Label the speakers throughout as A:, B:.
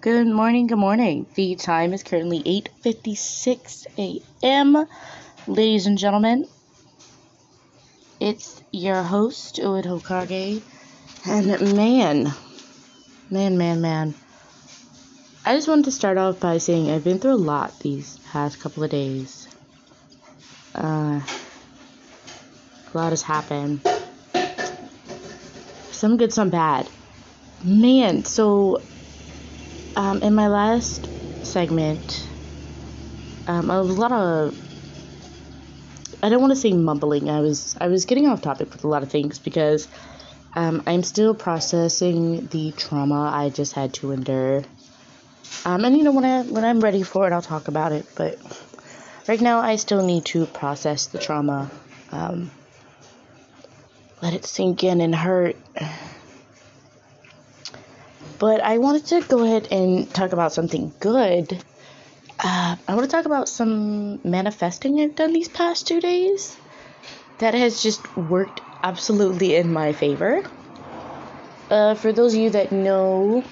A: Good morning, good morning. The time is currently 8:56 a.m. Ladies and gentlemen, it's your host, Ued Hokage, and man, man, man, man. I just wanted to start off by saying I've been through a lot these past couple of days. Uh, a lot has happened. Some good, some bad. Man, so um, in my last segment, um, I a lot of. I don't want to say mumbling. I was I was getting off topic with a lot of things because um, I'm still processing the trauma I just had to endure. Um, and you know when I when I'm ready for it, I'll talk about it. But right now, I still need to process the trauma. Um, let it sink in and hurt. But I wanted to go ahead and talk about something good. Uh, I want to talk about some manifesting I've done these past two days that has just worked absolutely in my favor. Uh, for those of you that know,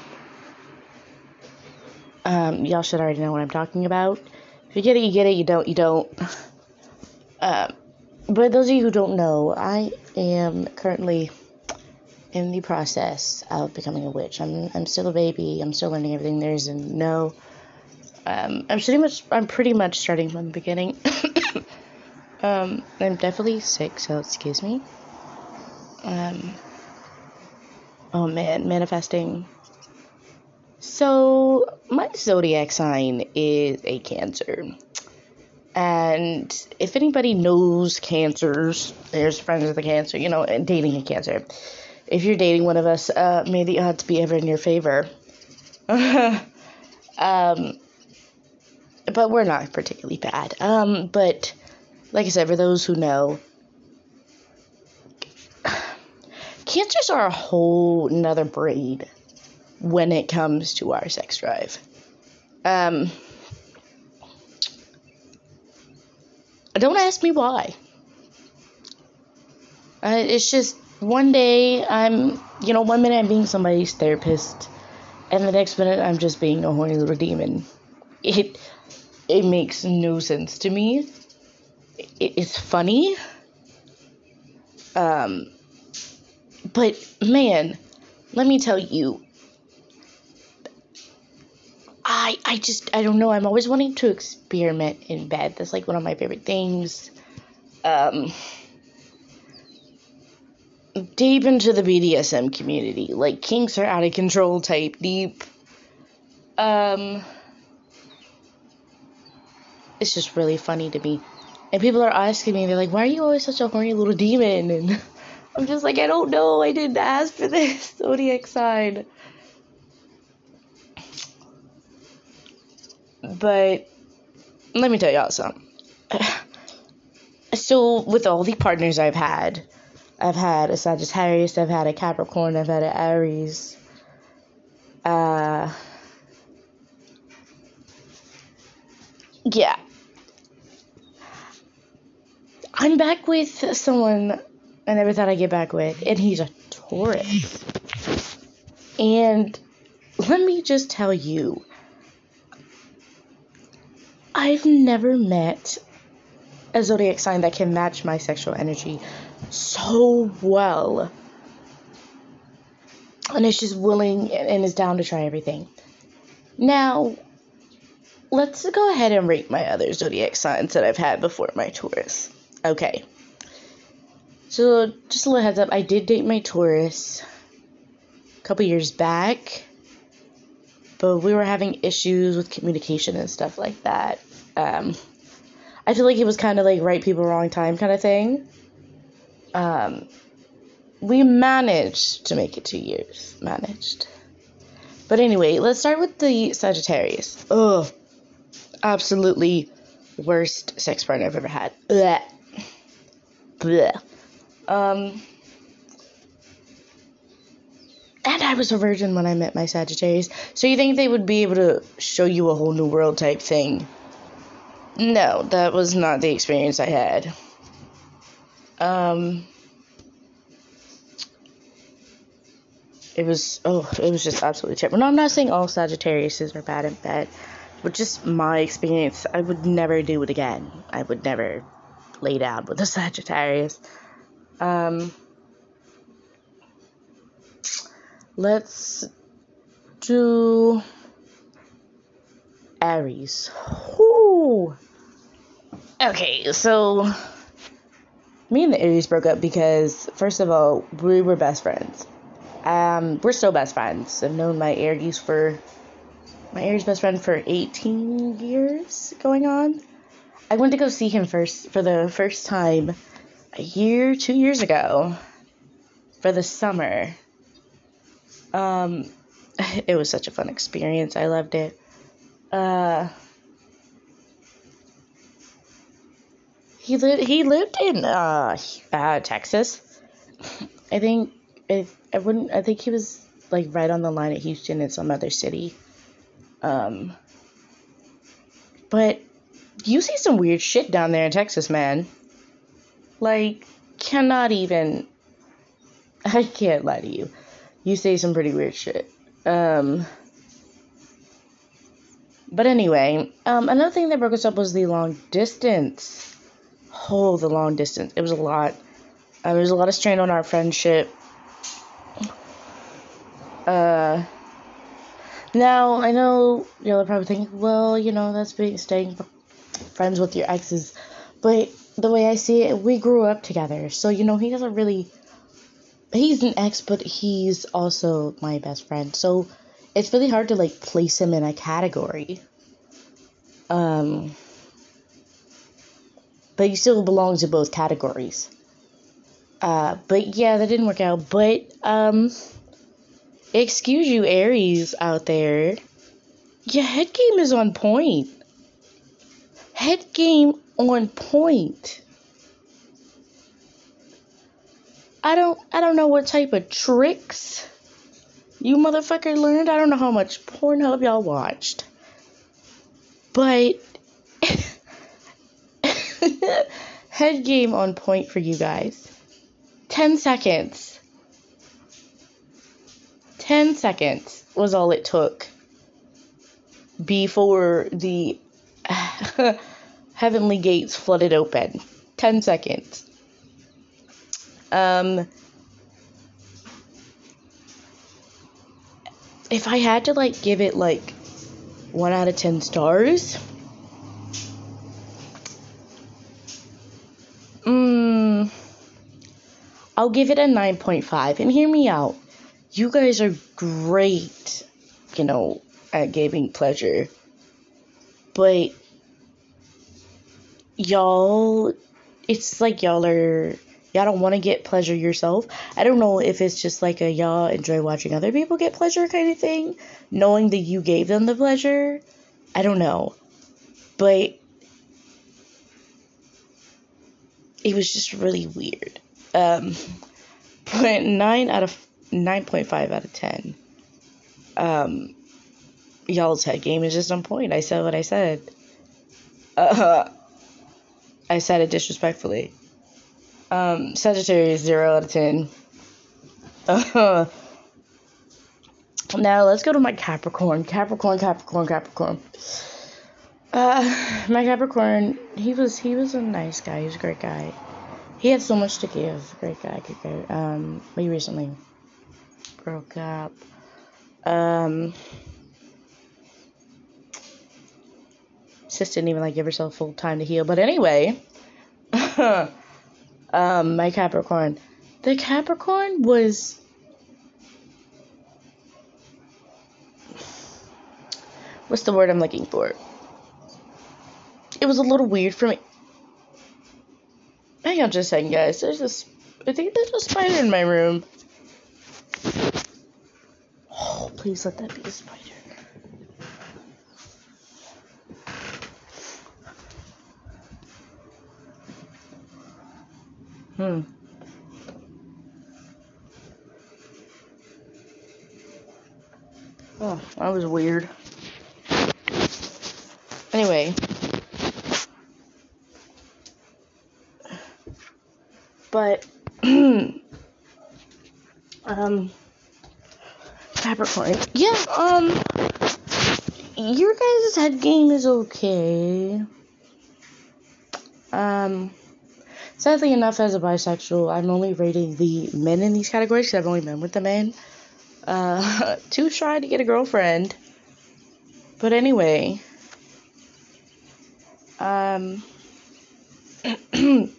A: um, y'all should already know what I'm talking about. If you get it, you get it. You don't, you don't. Uh, but those of you who don't know, I am currently in the process of becoming a witch. I'm I'm still a baby. I'm still learning everything there is to know. Um, I'm pretty much I'm pretty much starting from the beginning. um, I'm definitely sick, so excuse me. Um, oh man, manifesting. So my zodiac sign is a Cancer. And if anybody knows cancers, there's friends with a cancer, you know, dating a cancer if you're dating one of us, uh, may the odds be ever in your favor. um, but we're not particularly bad. Um, but like I said, for those who know, cancers are a whole nother breed when it comes to our sex drive. Um, don't ask me why. Uh, it's just one day I'm, you know, one minute I'm being somebody's therapist, and the next minute I'm just being a horny little demon. It it makes no sense to me. It, it's funny. Um, but man, let me tell you, I I just I don't know. I'm always wanting to experiment in bed. That's like one of my favorite things. Um deep into the BDSM community, like kinks are out of control type deep. Um, it's just really funny to me. And people are asking me, they're like, why are you always such a horny little demon? And I'm just like, I don't know, I didn't ask for this zodiac sign. But let me tell y'all something. So, with all the partners I've had, I've had a Sagittarius, I've had a Capricorn, I've had an Aries. Uh, yeah. I'm back with someone I never thought I'd get back with, and he's a Taurus. And let me just tell you, I've never met a zodiac sign that can match my sexual energy so well. And is just willing and is down to try everything. Now, let's go ahead and rate my other zodiac signs that I've had before my Taurus. Okay. So, just a little heads up I did date my Taurus a couple years back, but we were having issues with communication and stuff like that. Um, I feel like it was kind of like right people, wrong time kind of thing. Um, we managed to make it two years. Managed. But anyway, let's start with the Sagittarius. Ugh. Absolutely worst sex partner I've ever had. Blech. Blech. Um. And I was a virgin when I met my Sagittarius. So you think they would be able to show you a whole new world type thing? No, that was not the experience I had. Um, it was oh it was just absolutely terrible. No, I'm not saying all Sagittariuses are bad and bad, but just my experience, I would never do it again. I would never lay down with a Sagittarius. Um, let's do Aries. Whoo. Okay, so me and the Aries broke up because first of all, we were best friends. Um, we're still best friends. I've known my Aries for my Aries best friend for 18 years going on. I went to go see him first for the first time a year, two years ago for the summer. Um, it was such a fun experience. I loved it. Uh, he lived he lived in uh, uh Texas. I think if I wouldn't I think he was like right on the line at Houston and some other city. Um but you see some weird shit down there in Texas, man. Like cannot even I can't lie to you. You say some pretty weird shit. Um but anyway, um, another thing that broke us up was the long distance oh, the long distance. It was a lot. Uh, there was a lot of strain on our friendship. Uh, now I know y'all are probably thinking, well, you know, that's being staying friends with your exes, but the way I see it, we grew up together, so you know he doesn't really. He's an ex, but he's also my best friend, so it's really hard to like place him in a category. Um but he still belongs in both categories. Uh, but yeah, that didn't work out. But um, excuse you, Aries out there. Your head game is on point. Head game on point. I don't I don't know what type of tricks you motherfucker learned. I don't know how much Pornhub y'all watched. But Head game on point for you guys. 10 seconds. 10 seconds was all it took before the heavenly gates flooded open. 10 seconds. Um, if I had to like give it like 1 out of 10 stars, I'll give it a 9.5. And hear me out. You guys are great, you know, at giving pleasure. But y'all, it's like y'all are, y'all don't want to get pleasure yourself. I don't know if it's just like a y'all enjoy watching other people get pleasure kind of thing, knowing that you gave them the pleasure. I don't know. But it was just really weird. Um, nine out of nine point five out of ten. Um, y'all's head game is just on point. I said what I said. Uh, I said it disrespectfully. Um, Sagittarius zero out of ten. Uh, now let's go to my Capricorn. Capricorn, Capricorn, Capricorn. Uh, my Capricorn, he was he was a nice guy. He was a great guy. He had so much to give. Great guy, great guy. Um, we recently broke up. Um, sis didn't even like give herself full time to heal. But anyway, um, my Capricorn. The Capricorn was. What's the word I'm looking for? It was a little weird for me. Hang on just a second, guys. There's this. I think there's a spider in my room. Oh, please let that be a spider. Hmm. Oh, that was weird. Anyway. But um Capricorn. Yeah, um, your guys' head game is okay. Um, sadly enough, as a bisexual, I'm only rating the men in these categories because I've only been with the men. Uh, too shy to get a girlfriend. But anyway, um,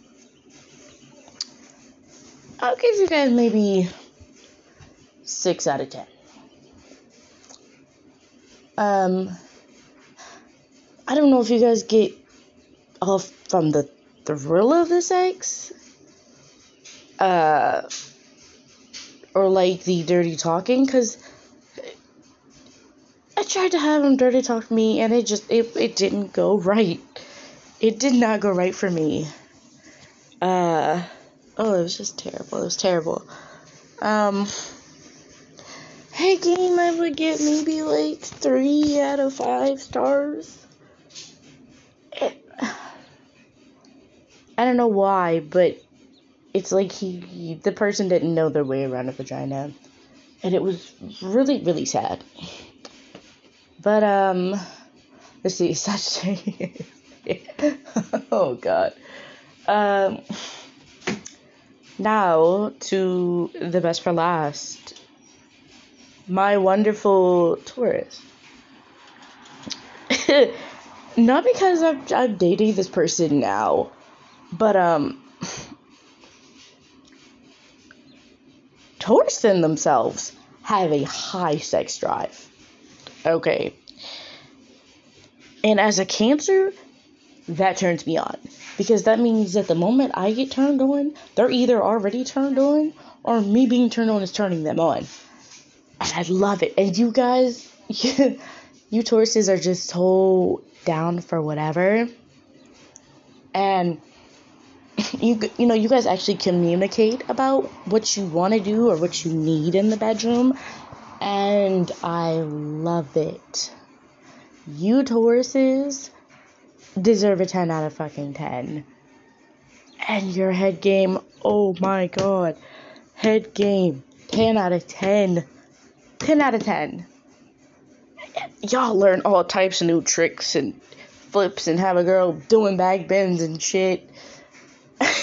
A: I'll give you guys maybe six out of ten. Um, I don't know if you guys get off from the thrill of the sex, uh, or like the dirty talking, because I tried to have him dirty talk me, and it just it it didn't go right. It did not go right for me. Uh, oh, it was just terrible. It was terrible. Um Hey game, I would get maybe like three out of five stars. I don't know why, but it's like he, he, the person didn't know their way around a vagina, and it was really really sad. But um, let's see, Sagittarius. oh God. Um. Now to the best for last my wonderful Taurus. Not because I'm, I'm dating this person now, but um, Taurus in themselves have a high sex drive. Okay. And as a Cancer, that turns me on. Because that means that the moment I get turned on, they're either already turned on or me being turned on is turning them on and I love it. And you guys, you, you Tauruses are just so down for whatever. And you you know you guys actually communicate about what you want to do or what you need in the bedroom, and I love it. You Tauruses deserve a 10 out of fucking 10. And your head game, oh my god. Head game, 10 out of 10. 10 out of 10. Y'all learn all types of new tricks and flips and have a girl doing back bends and shit.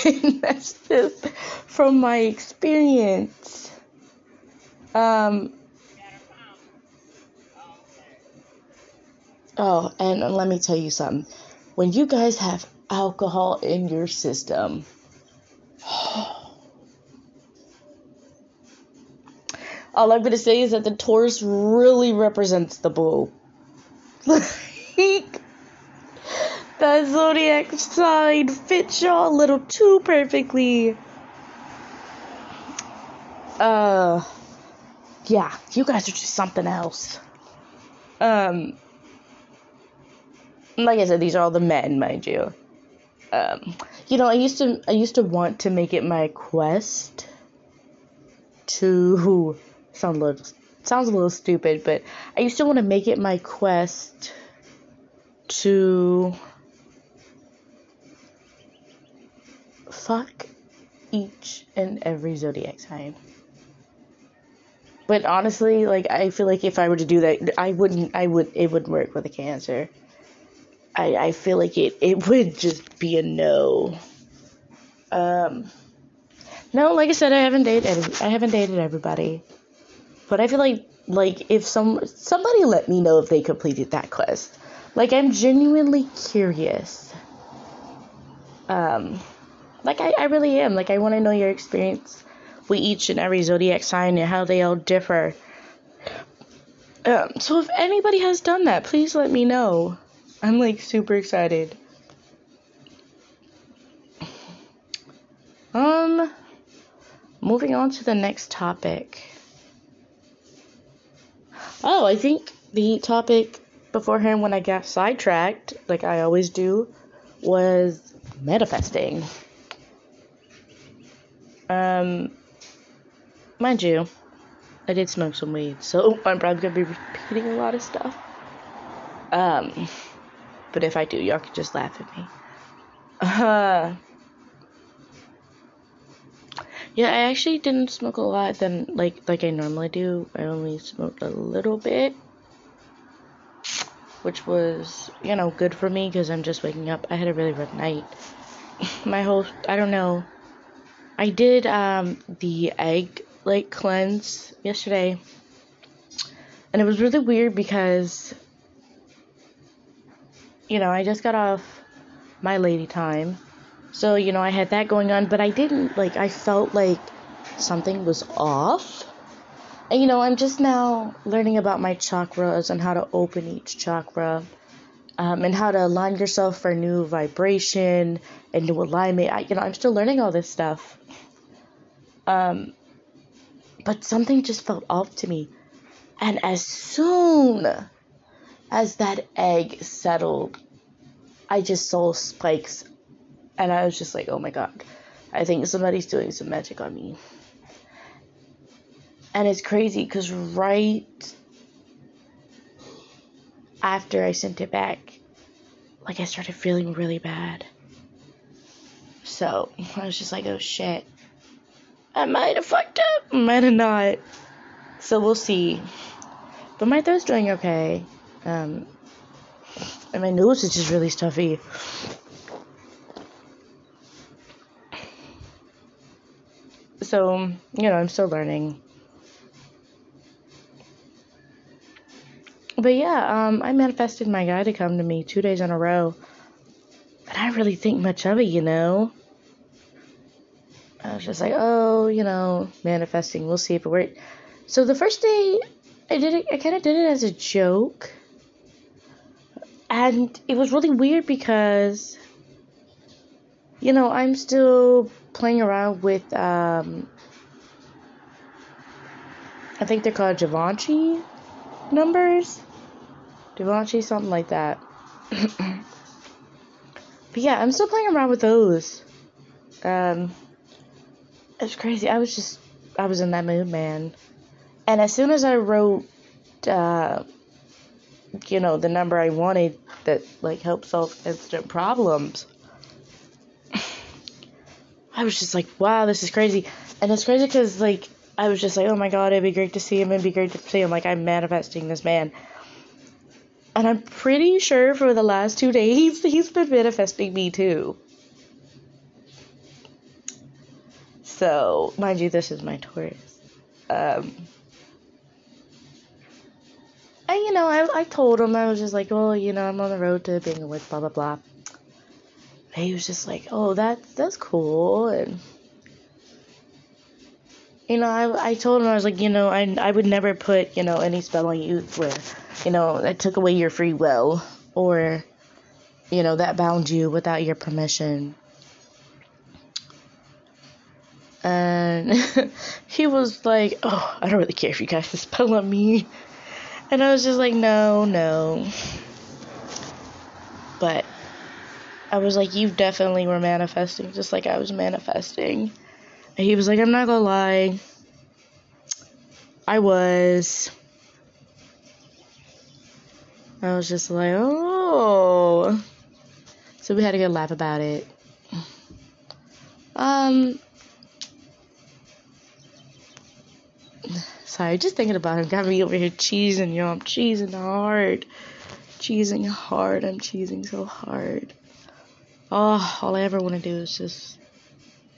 A: and that's just from my experience. Um, oh, and let me tell you something. When you guys have alcohol in your system, All I'm gonna say is that the Taurus really represents the bull. that zodiac sign fits y'all a little too perfectly. Uh, yeah, you guys are just something else. Um, like I said, these are all the men, mind you. Um, you know, I used to, I used to want to make it my quest to sound a little sounds a little stupid, but I used to want to make it my quest to fuck each and every zodiac sign. But honestly, like I feel like if I were to do that, I wouldn't. I would. It would work with a cancer. I I feel like it. It would just be a no. Um. No, like I said, I haven't dated. I haven't dated everybody. But I feel like like if some somebody let me know if they completed that quest. Like I'm genuinely curious. Um like I, I really am. Like I wanna know your experience with each and every zodiac sign and how they all differ. Um, so if anybody has done that, please let me know. I'm like super excited. Um moving on to the next topic. Oh, I think the topic beforehand when I got sidetracked, like I always do, was manifesting. Um, mind you, I did smoke some weed, so I'm probably gonna be repeating a lot of stuff. Um, but if I do, y'all can just laugh at me. Uh, Yeah, I actually didn't smoke a lot than like like I normally do. I only smoked a little bit, which was you know good for me because I'm just waking up. I had a really rough night. My whole I don't know. I did um the egg like cleanse yesterday, and it was really weird because you know I just got off my lady time so, you know, I had that going on, but I didn't, like, I felt like something was off. And, you know, I'm just now learning about my chakras and how to open each chakra um, and how to align yourself for new vibration and new alignment. I, you know, I'm still learning all this stuff. Um, but something just felt off to me. And as soon as that egg settled, I just saw spikes and I was just like, oh my god, I think somebody's doing some magic on me. And it's crazy because right after I sent it back, like I started feeling really bad. So I was just like, oh shit. I might have fucked up, might have not. So we'll see. But my throat's doing okay. Um, and my nose is just really stuffy. So, you know, I'm still learning. But yeah, um, I manifested my guy to come to me two days in a row. And I really think much of it, you know. I was just like, oh, you know, manifesting. We'll see if it works. So the first day, I did it. I kind of did it as a joke, and it was really weird because, you know, I'm still playing around with um, I think they're called Givenchy numbers. Givenchy, something like that. but yeah, I'm still playing around with those. Um, it's crazy. I was just, I was in that mood, man. And as soon as I wrote, uh, you know, the number I wanted that like helped solve instant problems, I was just like, wow, this is crazy. And it's crazy because, like, I was just like, oh my god, it'd be great to see him. It'd be great to see him. Like, I'm manifesting this man. And I'm pretty sure for the last two days, he's been manifesting me too. So, mind you, this is my Taurus. Um, and, you know, I, I told him, I was just like, oh, you know, I'm on the road to being a witch, blah, blah, blah he was just like, "Oh, that's that's cool," and you know, I I told him I was like, you know, I I would never put you know any spell on you where, you know, I took away your free will or, you know, that bound you without your permission. And he was like, "Oh, I don't really care if you cast guys spell on me," and I was just like, "No, no." But I was like, You definitely were manifesting, just like I was manifesting. And he was like, I'm not gonna lie. I was. I was just like, Oh. So we had a good laugh about it. Um. Sorry, just thinking about him got me over here cheesing, yo. I'm cheesing hard. Cheesing hard. I'm cheesing so hard. Oh, all I ever want to do is just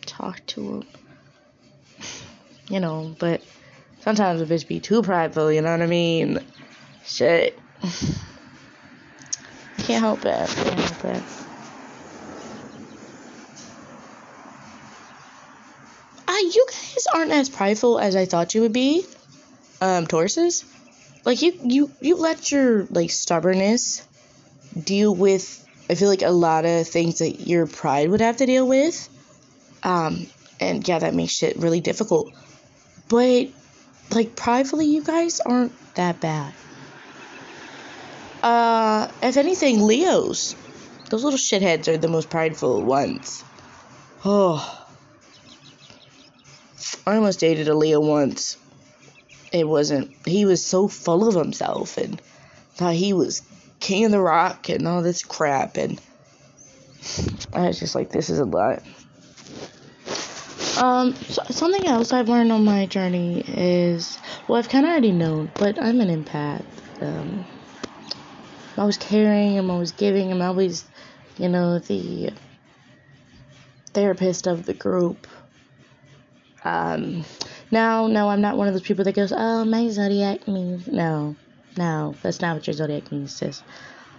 A: talk to him. You know, but sometimes a bitch be too prideful, you know what I mean? Shit. Can't help it. Can't help it. Uh, you guys aren't as prideful as I thought you would be. Um, Tauruses. Like you, you, you let your like stubbornness deal with I feel like a lot of things that your pride would have to deal with. Um, and yeah, that makes shit really difficult. But like pridefully, you guys aren't that bad. Uh, if anything, Leos, those little shitheads are the most prideful ones. Oh, I almost dated a Leo once. It wasn't. He was so full of himself and thought he was King of the Rock and all this crap, and I was just like, this is a lot. Um, so, something else I've learned on my journey is, well, I've kind of already known, but I'm an empath. Um, I'm always caring, I'm always giving, I'm always, you know, the therapist of the group. Um, no, no, I'm not one of those people that goes, oh, my zodiac means. No, no, that's not what your zodiac means, sis.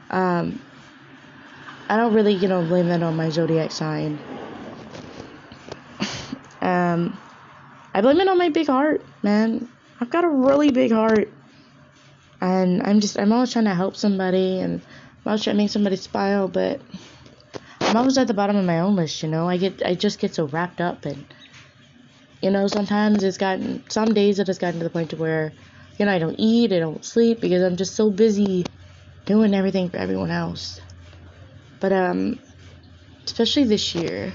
A: Um, I don't really, you know, blame that on my zodiac sign. um, I blame it on my big heart, man. I've got a really big heart. And I'm just, I'm always trying to help somebody and I'm always trying to make somebody smile, but I'm always at the bottom of my own list, you know? I get, I just get so wrapped up and you know, sometimes it's gotten, some days it has gotten to the point to where, you know, I don't eat, I don't sleep because I'm just so busy doing everything for everyone else. But, um, especially this year,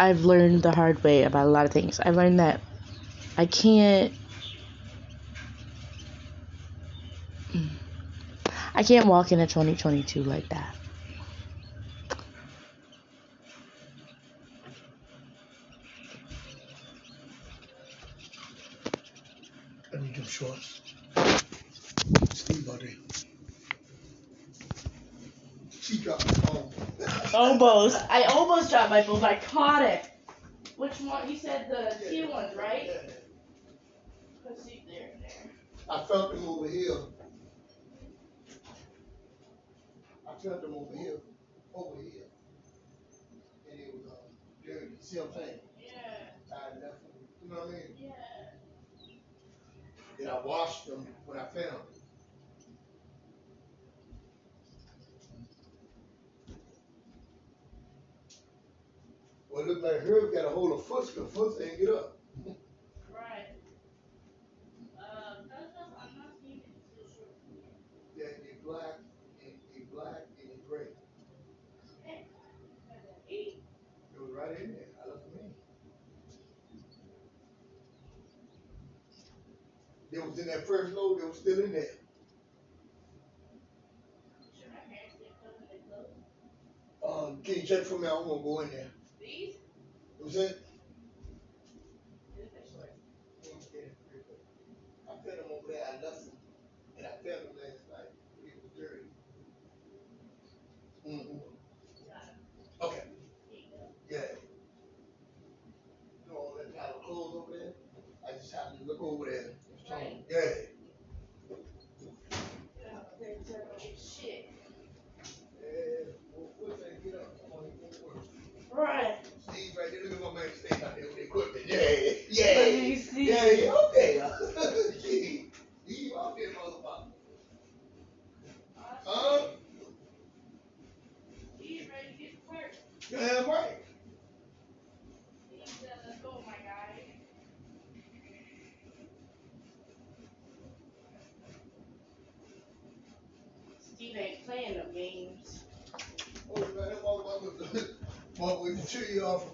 A: I've learned the hard way about a lot of things. I've learned that I can't, I can't walk into 2022 like that.
B: Shorts. Steve out. She dropped the phone.
A: almost. I almost dropped my phone, but I caught it. Which one? You said the
B: yeah,
A: two ones, right?
B: Yeah.
A: Let's see there and there.
B: I felt them over here. I felt them over here. Over here. And it was um, dirty. See what I'm saying?
A: Yeah.
B: I left them. You know what I mean? Then I washed them when I found them. Well, it looked like Herb got a hold of because Foots ain't get up.
A: Right. Um, that's just, I'm not seeing it still short.
B: Yeah, they black, and they black, and they gray.
A: Hey, eight.
B: It was right in there. I looked them in. They was in that first load, they was still in there.
A: Should my parents get clothes and clothes?
B: Um, can you check for me? I won't go in there.
A: These?
B: Was it?
A: These are short.
B: I fed them over there, I left them, and I fed them last night, it was dirty. Mm-hmm. Okay,
A: Here you go.
B: yeah. You know all that pile of clothes over there? I just happened to look over there.
A: Right.
B: Yeah.
A: Yeah, they're terrible shit.
B: Yeah, well, what's that, get up, come on, it won't work.
A: Right.
B: Steve right there, look at my man Steve out there with the equipment, yeah, yeah.
A: Let me see.
B: Yeah, yeah, okay. Gee, he out there, motherfucker. Huh?
A: He's ready to get to work.
B: Damn right.
A: He said, let's go, my guy. Steve ain't playing no games.
B: Oh, man, that motherfucker, motherfucker,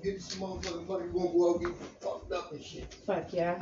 B: getting some motherfucking money, won't go out and get fucked up and shit.
A: Fuck yeah.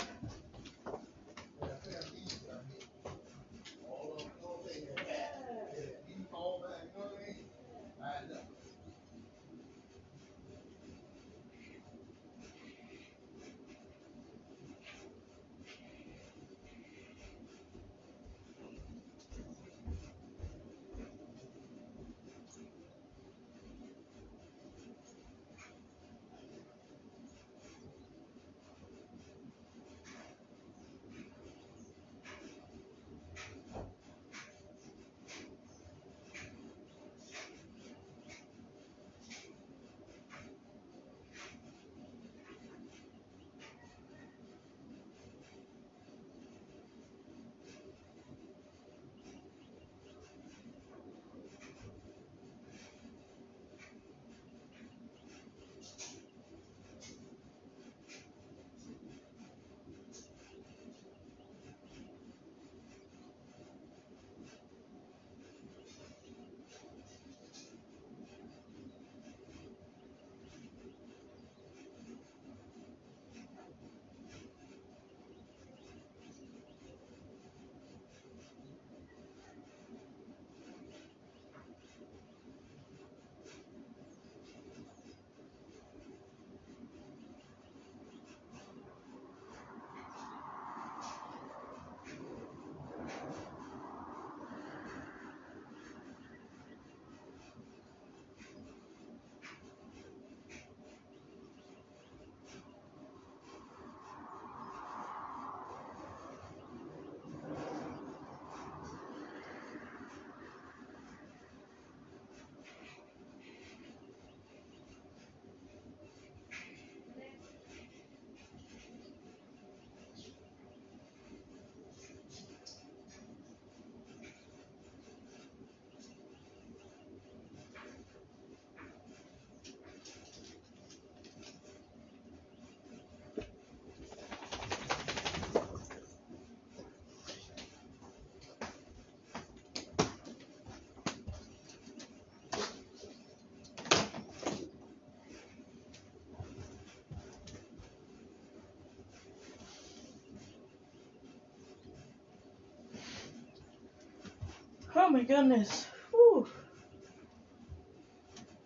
A: My goodness. Whew.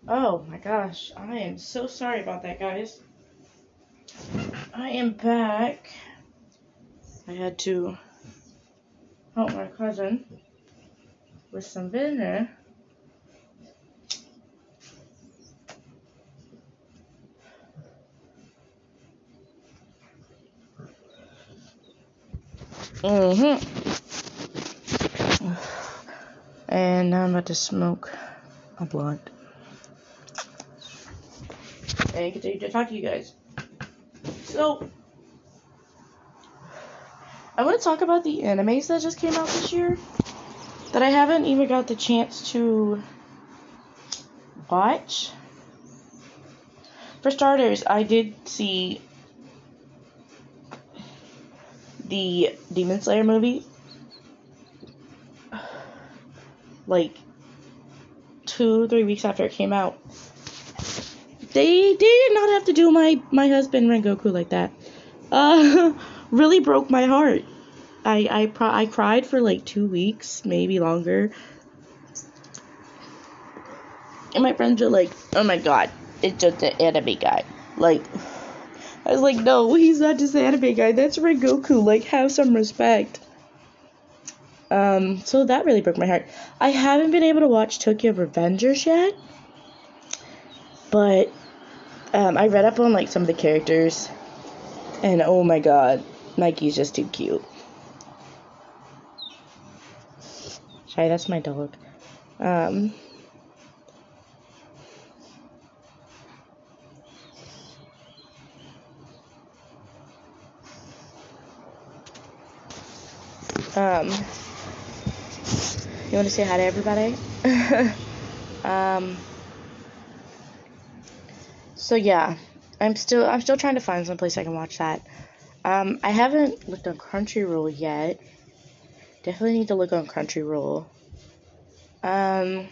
A: Oh my gosh. I am so sorry about that, guys. I am back. I had to help my cousin with some dinner. Mm-hmm. And now I'm about to smoke a blunt. And continue to talk to you guys. So, I want to talk about the animes that just came out this year that I haven't even got the chance to watch. For starters, I did see the Demon Slayer movie like two, three weeks after it came out. They did not have to do my my husband Rengoku like that. Uh, really broke my heart. I I pro- I cried for like two weeks, maybe longer. And my friends are like, "Oh my god, it's just an anime guy." Like, I was like, "No, he's not just an anime guy. That's Rengoku. Like, have some respect." Um, so that really broke my heart. I haven't been able to watch Tokyo Revengers yet, but um, I read up on like some of the characters, and oh my god, Mikey's just too cute. Sorry, that's my dog. Um, um, you want to say hi to everybody? um, so yeah, I'm still I'm still trying to find some place I can watch that. Um, I haven't looked on Crunchyroll yet. Definitely need to look on Crunchyroll. Um, I'm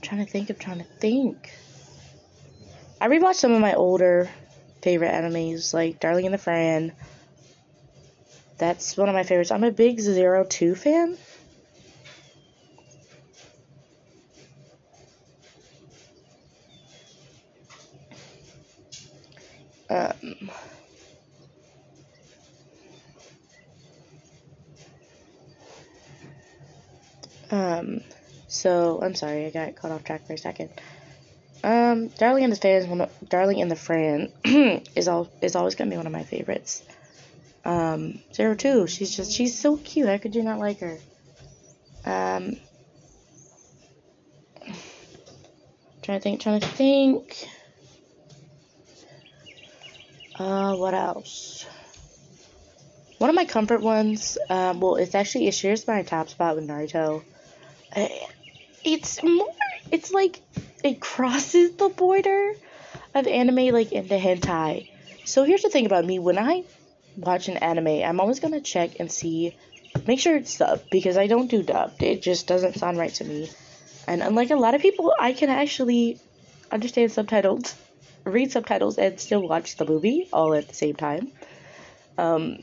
A: trying to think. I'm trying to think. I rewatched some of my older favorite animes, like Darling in the Franxx. That's one of my favorites. I'm a big Zero Two fan. Um, um, so I'm sorry, I got caught off track for a second. Um, Darling in the of, Darling in the Franxx is all is always gonna be one of my favorites. Um, Zero Two, she's just she's so cute. How could you not like her? Um, trying to think, trying to think. Uh, what else? One of my comfort ones, um, well, it's actually, it shares my top spot with Naruto. Uh, It's more, it's like, it crosses the border of anime, like, into hentai. So here's the thing about me, when I watch an anime, I'm always gonna check and see, make sure it's dubbed, because I don't do dubbed. It just doesn't sound right to me. And unlike a lot of people, I can actually understand subtitles read subtitles and still watch the movie all at the same time. Um,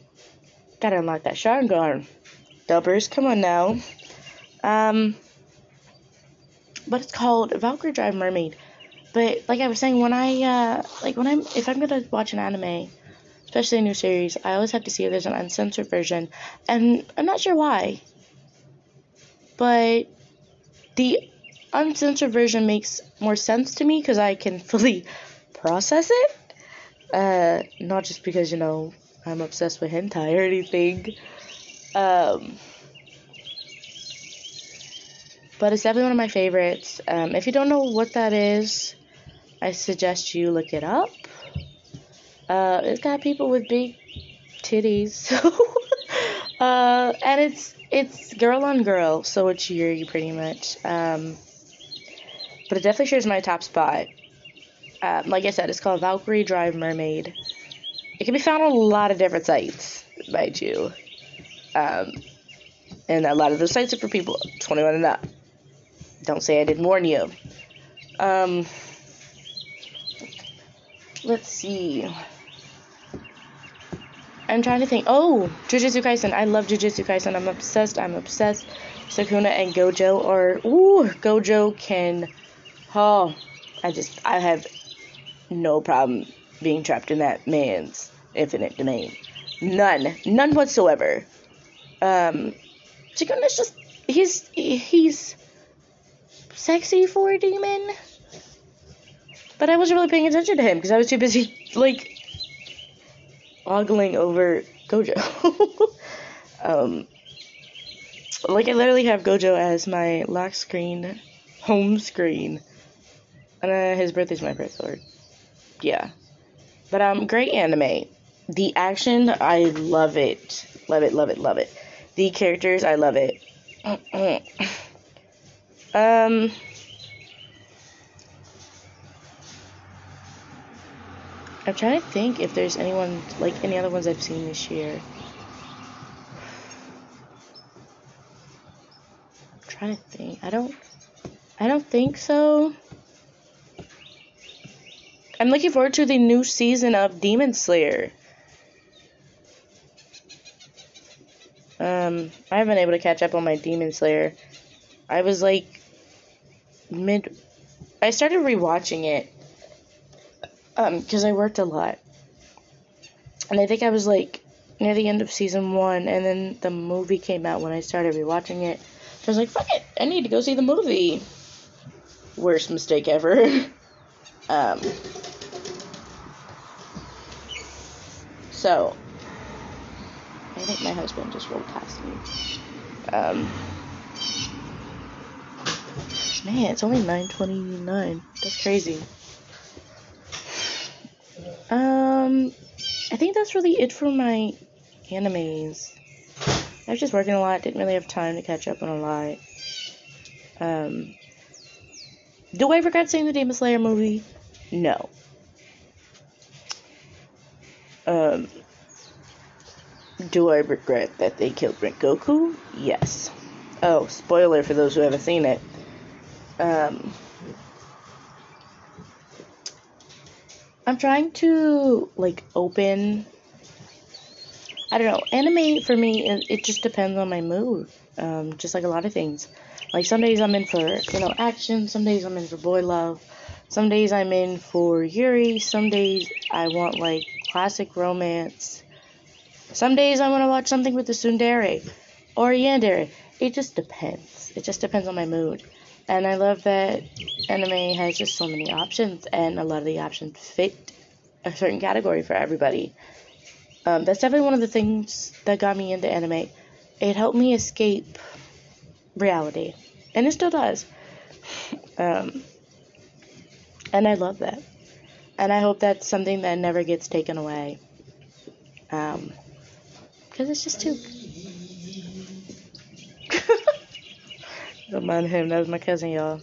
A: gotta unlock that Sharingan. Dubbers, come on now. Um, but it's called Valkyrie Drive Mermaid. But like I was saying, when I uh, like when I'm if I'm gonna watch an anime, especially a new series, I always have to see if there's an uncensored version, and I'm not sure why. But the uncensored version makes more sense to me because I can fully process it. Uh, not just because, you know, I'm obsessed with hentai or anything. Um, but it's definitely one of my favorites. Um, if you don't know what that is, I suggest you look it up. Uh, it's got people with big titties. uh, and it's it's girl on girl, so it's Yuri pretty much. Um, but it definitely shares my top spot. Um, like I said, it's called Valkyrie Drive Mermaid. It can be found on a lot of different sites, mind you. Um, and a lot of those sites are for people 21 and up. Don't say I didn't warn you. Um, let's see. I'm trying to think. Oh, Jujutsu Kaisen. I love Jujutsu Kaisen. I'm obsessed. I'm obsessed. Sukuna and Gojo are. Ooh, Gojo can. Oh, I just. I have no problem being trapped in that man's infinite domain. None. None whatsoever. Um, Sukuna's just. He's. He's. Sexy for a demon. But I wasn't really paying attention to him because I was too busy, like, ogling over Gojo. um, like I literally have Gojo as my lock screen, home screen, and uh, his birthday's my birthday. Yeah, but um, great anime. The action, I love it, love it, love it, love it. The characters, I love it. um. I'm trying to think if there's anyone like any other ones I've seen this year. I'm trying to think. I don't I don't think so. I'm looking forward to the new season of Demon Slayer. Um, I haven't been able to catch up on my Demon Slayer. I was like mid I started rewatching it um, because I worked a lot. And I think I was like near the end of season one, and then the movie came out when I started rewatching it. So I was like, fuck it, I need to go see the movie. Worst mistake ever. um, so, I think my husband just rolled past me. Um, man, it's only 9.29. That's crazy. Um, I think that's really it for my animes. I was just working a lot, didn't really have time to catch up on a lot. Um, do I regret seeing the Demon Slayer movie? No. Um, do I regret that they killed Goku? Yes. Oh, spoiler for those who haven't seen it. Um, I'm trying to like open. I don't know. Anime for me, it, just depends on my mood. Um, just like a lot of things. Like some days I'm in for you know action. Some days I'm in for boy love. Some days I'm in for Yuri. Some days I want like classic romance. Some days I want to watch something with the tsundere or yandere. It just depends. It just depends on my mood. And I love that anime has just so many options, and a lot of the options fit a certain category for everybody. Um, that's definitely one of the things that got me into anime. It helped me escape reality, and it still does. Um, and I love that. And I hope that's something that never gets taken away. Um, because it's just too. Don't mind him, that was my cousin, y'all.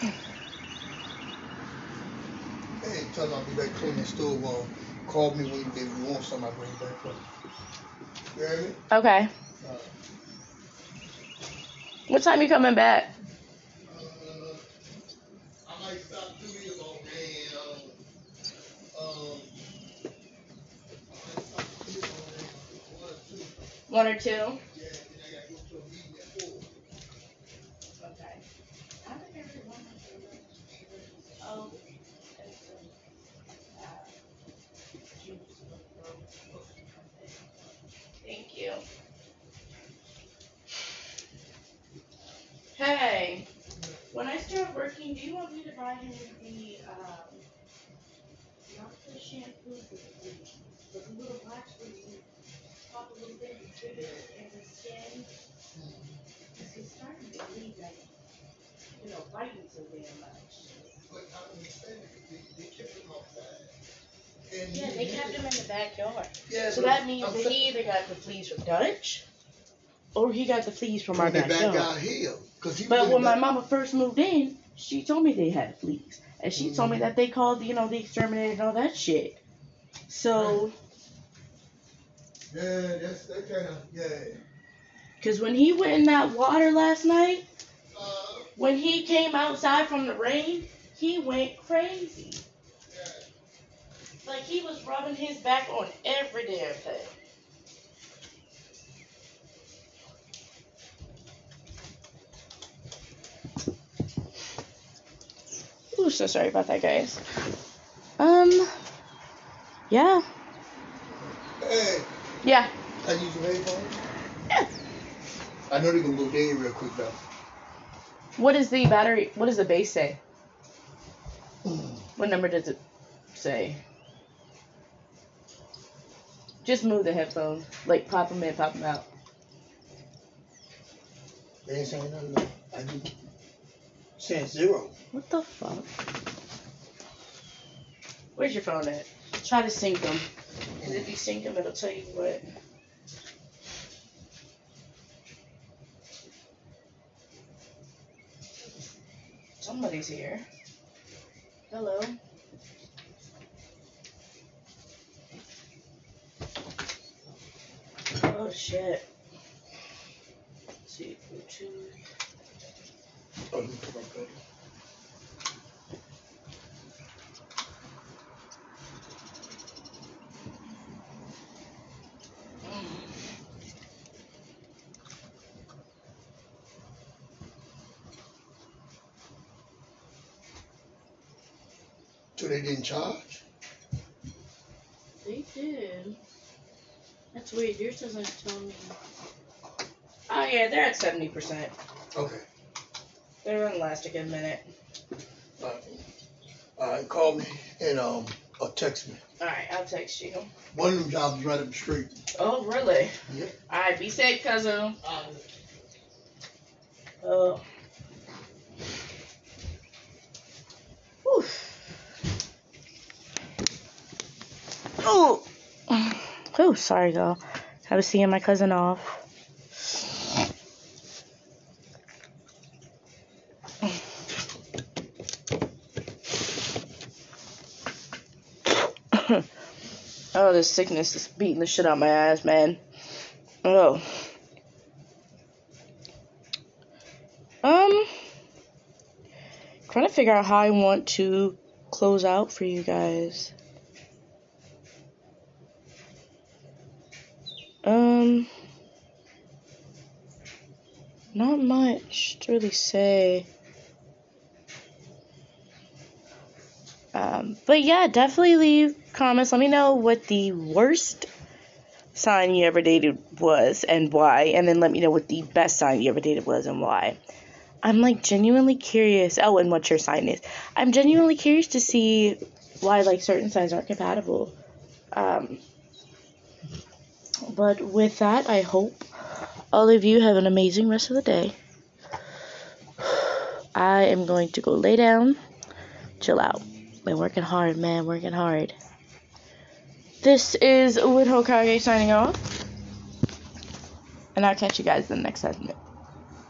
B: Hey, tell him I'll be back cleaning the stove on. Call me when you, want something, I'll bring it back up. You hear me?
A: Okay. What time you coming back?
B: uh, I might stop through here about damn. Um, I might stop through here about damn one or two.
A: One or two?
B: Yeah, then I gotta go to a meeting
A: or two. Thank you. Hey, when I start working, do you want me to buy him the, um, not the shampoo, but the, the little black one, a little bit and put it in the skin? Cause he's starting to bleed like, you know, biting so damn much.
B: But I don't they, they kept him outside. And
A: Yeah,
B: he-
A: they
B: he-
A: kept him in the backyard.
B: Yeah,
A: So
B: but
A: that means
B: I'm
A: that he either got the fleas from Dutch, or he got the fleas from our
B: From the
A: backyard.
B: backyard hill. Cause he
A: But
B: was
A: when my
B: back-
A: mama first moved in, she told me they had fleas, and she told me
B: Mhm.
A: that they called, you know, the exterminator and all that shit. So,
B: Yeah, that's that kind of yeah.
A: cause when he went in that water last night,
B: Uh,
A: when he came outside from the rain, he went crazy. Like he was rubbing his back on every damn thing. Ooh, so sorry about that, guys. Um, yeah,
B: Hey,
A: yeah,
B: I use your headphones.
A: yeah.
B: I know they're gonna go dead real quick though.
A: What is the battery? What does the base say? What number does it say? Just move the headphones. Like pop them in, pop them out.
B: They ain't saying nothing. though. I do. Saying zero.
A: What the fuck? Where's your phone at? Try to sync them. Because if you sync them, it'll tell you what. Somebody's here. Hello. Oh shit. Let's see.
B: Oh, let me put my phone. So they didn't charge?
A: They did. That's weird. Yours doesn't tell me. Oh yeah, they're at seventy percent.
B: Okay.
A: They're gonna last a good minute.
B: Alright. Alright, call me and um or text me.
A: All right, I'll text you.
B: One of them jobs is right up the street.
A: Oh really?
B: Yep.
A: All right, be safe, cousin. Oh. Whew. Oh. Oh, sorry, girl. I was seeing my cousin off. oh, this sickness is beating the shit out my ass, man. Oh. Um, trying to figure out how I want to close out for you guys. Really say. Um, but yeah, definitely leave comments. Let me know what the worst sign you ever dated was and why, and then let me know what the best sign you ever dated was and why. I'm like genuinely curious. Oh, and what your sign is. I'm genuinely curious to see why like certain signs aren't compatible. Um, but with that, I hope all of you have an amazing rest of the day. I am going to go lay down, chill out. Been working hard, man, working hard. This is Wood Hokage signing off. And I'll catch you guys in the next segment.